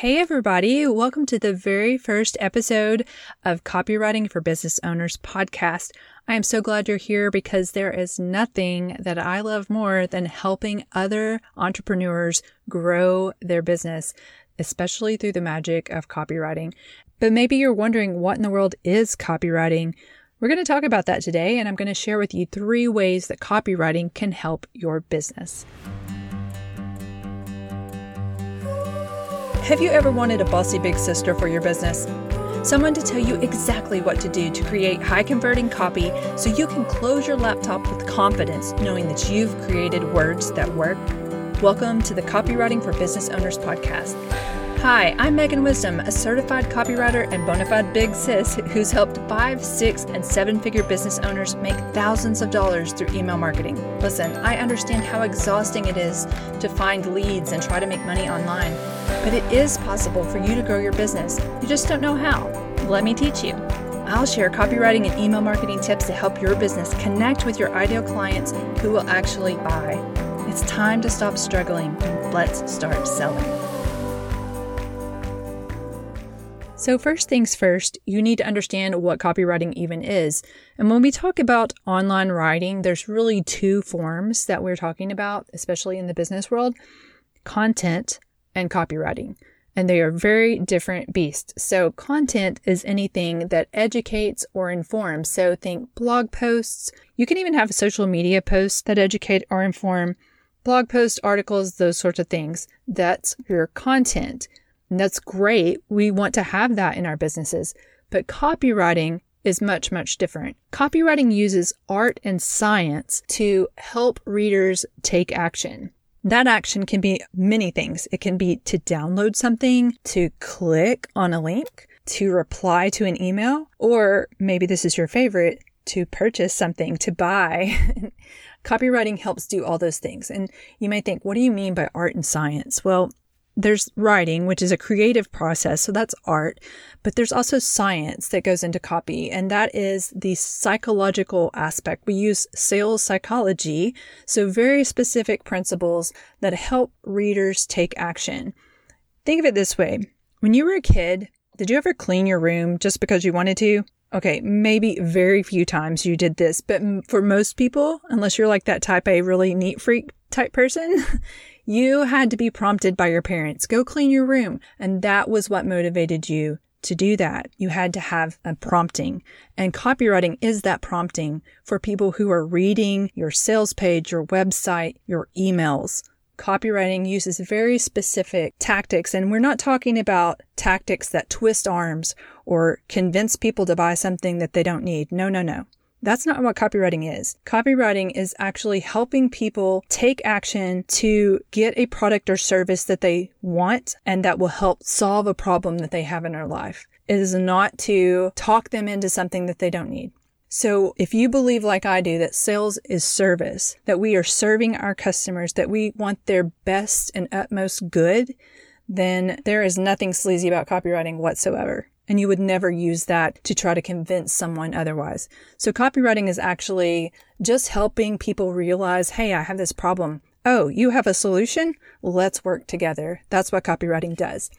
Hey, everybody. Welcome to the very first episode of Copywriting for Business Owners podcast. I am so glad you're here because there is nothing that I love more than helping other entrepreneurs grow their business, especially through the magic of copywriting. But maybe you're wondering what in the world is copywriting? We're going to talk about that today, and I'm going to share with you three ways that copywriting can help your business. Have you ever wanted a bossy big sister for your business? Someone to tell you exactly what to do to create high converting copy so you can close your laptop with confidence knowing that you've created words that work? Welcome to the Copywriting for Business Owners podcast. Hi, I'm Megan Wisdom, a certified copywriter and bona fide big sis who's helped five, six, and seven figure business owners make thousands of dollars through email marketing. Listen, I understand how exhausting it is to find leads and try to make money online, but it is possible for you to grow your business. You just don't know how. Let me teach you. I'll share copywriting and email marketing tips to help your business connect with your ideal clients who will actually buy. It's time to stop struggling. Let's start selling. So, first things first, you need to understand what copywriting even is. And when we talk about online writing, there's really two forms that we're talking about, especially in the business world content and copywriting. And they are very different beasts. So, content is anything that educates or informs. So, think blog posts. You can even have social media posts that educate or inform, blog posts, articles, those sorts of things. That's your content. And that's great. We want to have that in our businesses. But copywriting is much, much different. Copywriting uses art and science to help readers take action. That action can be many things. It can be to download something, to click on a link, to reply to an email, or maybe this is your favorite, to purchase something, to buy. Copywriting helps do all those things. And you may think, what do you mean by art and science? Well, there's writing, which is a creative process, so that's art, but there's also science that goes into copy, and that is the psychological aspect. We use sales psychology, so very specific principles that help readers take action. Think of it this way when you were a kid, did you ever clean your room just because you wanted to? Okay, maybe very few times you did this, but for most people, unless you're like that type A really neat freak type person, You had to be prompted by your parents, go clean your room. And that was what motivated you to do that. You had to have a prompting. And copywriting is that prompting for people who are reading your sales page, your website, your emails. Copywriting uses very specific tactics, and we're not talking about tactics that twist arms or convince people to buy something that they don't need. No, no, no. That's not what copywriting is. Copywriting is actually helping people take action to get a product or service that they want and that will help solve a problem that they have in their life. It is not to talk them into something that they don't need. So if you believe like I do that sales is service, that we are serving our customers, that we want their best and utmost good, then there is nothing sleazy about copywriting whatsoever and you would never use that to try to convince someone otherwise. So copywriting is actually just helping people realize, hey, I have this problem. Oh, you have a solution? Let's work together. That's what copywriting does.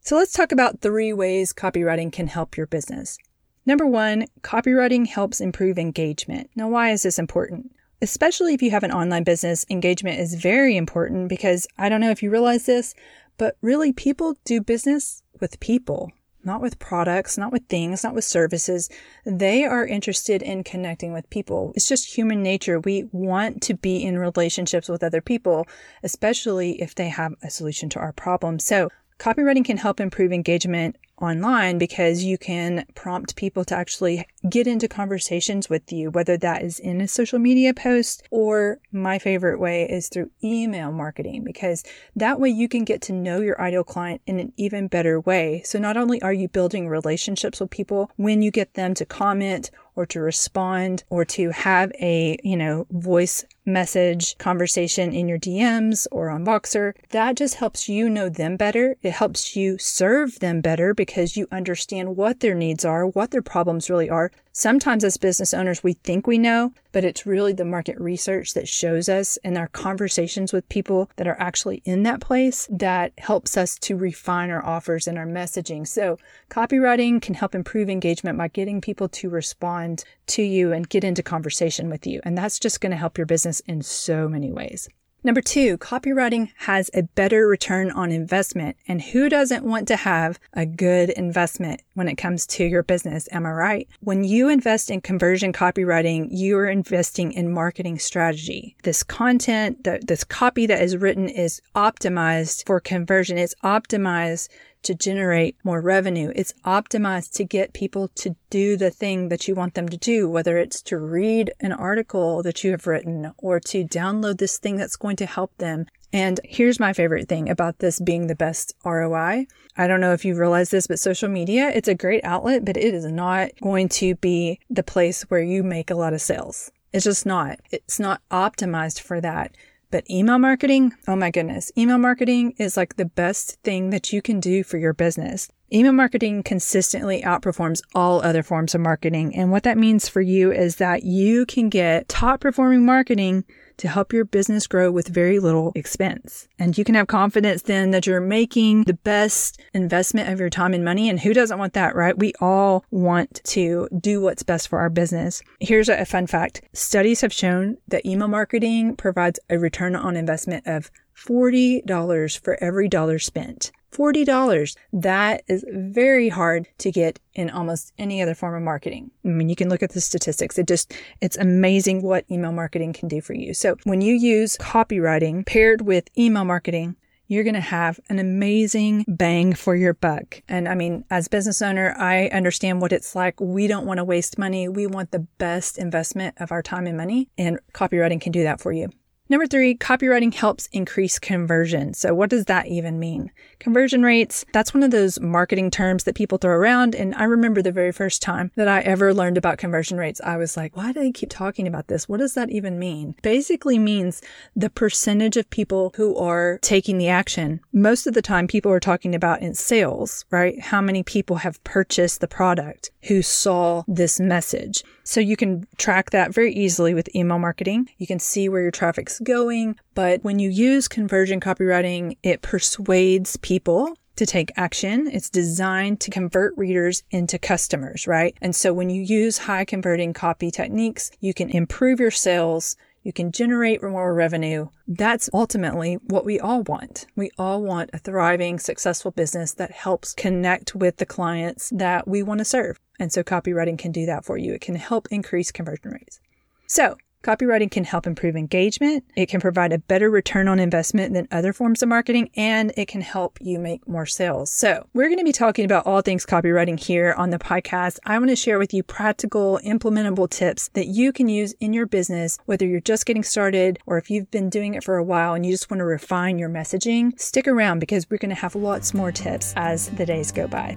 So let's talk about three ways copywriting can help your business. Number one, copywriting helps improve engagement. Now, why is this important? Especially if you have an online business, engagement is very important because I don't know if you realize this, but really people do business with people not with products, not with things, not with services. They are interested in connecting with people. It's just human nature. We want to be in relationships with other people, especially if they have a solution to our problem. So copywriting can help improve engagement online because you can prompt people to actually get into conversations with you, whether that is in a social media post or my favorite way is through email marketing, because that way you can get to know your ideal client in an even better way. So not only are you building relationships with people when you get them to comment or to respond or to have a, you know, voice message conversation in your DMs or on Voxer. That just helps you know them better. It helps you serve them better because you understand what their needs are, what their problems really are. Sometimes as business owners, we think we know. but it's really the market research that shows us and our conversations with people that are actually in that place that helps us to refine our offers and our messaging. So, copywriting can help improve engagement by getting people to respond to you and get into conversation with you. And that's just going to help your business in so many ways. Number two, copywriting has a better return on investment. And who doesn't want to have a good investment when it comes to your business? Am I right? When you invest in conversion copywriting, you are investing in marketing strategy. This content, this copy that is written is optimized for conversion. It's optimized to generate more revenue. It's optimized to get people to do the thing that you want them to do, whether it's to read an article that you have written or to download this thing that's going to help them. And here's my favorite thing about this being the best ROI. I don't know if you realize this, but social media, it's a great outlet, but it is not going to be the place where you make a lot of sales. It's just not. It's not optimized for that. But email marketing, oh my goodness, email marketing is like the best thing that you can do for your business. Email marketing consistently outperforms all other forms of marketing. And what that means for you is that you can get top performing marketing to help your business grow with very little expense. And you can have confidence then that you're making the best investment of your time and money. And who doesn't want that, right? We all want to do what's best for our business. Here's a fun fact studies have shown that email marketing provides a return on investment of $40 for every dollar spent. $40. That is very hard to get in almost any other form of marketing. I mean, you can look at the statistics. It just, it's amazing what email marketing can do for you. So when you use copywriting paired with email marketing, you're going to have an amazing bang for your buck. And I mean, as business owner, I understand what it's like. We don't want to waste money. We want the best investment of our time and money, and copywriting can do that for you. Number three, copywriting helps increase conversion. So, what does that even mean? Conversion rates, that's one of those marketing terms that people throw around. And I remember the very first time that I ever learned about conversion rates, I was like, why do they keep talking about this? What does that even mean? Basically means the percentage of people who are taking the action. Most of the time, people are talking about in sales, right? How many people have purchased the product who saw this message. So you can track that very easily with email marketing. You can see where your traffic's going. But when you use conversion copywriting, it persuades people to take action. It's designed to convert readers into customers, right? And so when you use high converting copy techniques, you can improve your sales. You can generate more revenue. That's ultimately what we all want. We all want a thriving, successful business that helps connect with the clients that we want to serve. And so copywriting can do that for you. It can help increase conversion rates. So Copywriting can help improve engagement. It can provide a better return on investment than other forms of marketing, and it can help you make more sales. So, we're going to be talking about all things copywriting here on the podcast. I want to share with you practical, implementable tips that you can use in your business, whether you're just getting started or if you've been doing it for a while and you just want to refine your messaging. Stick around because we're going to have lots more tips as the days go by.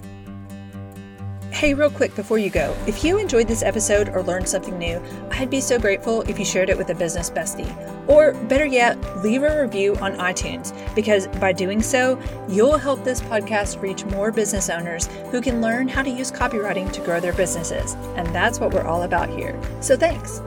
Hey, real quick before you go, if you enjoyed this episode or learned something new, I'd be so grateful if you shared it with a business bestie. Or better yet, leave a review on iTunes, because by doing so, you'll help this podcast reach more business owners who can learn how to use copywriting to grow their businesses. And that's what we're all about here. So thanks.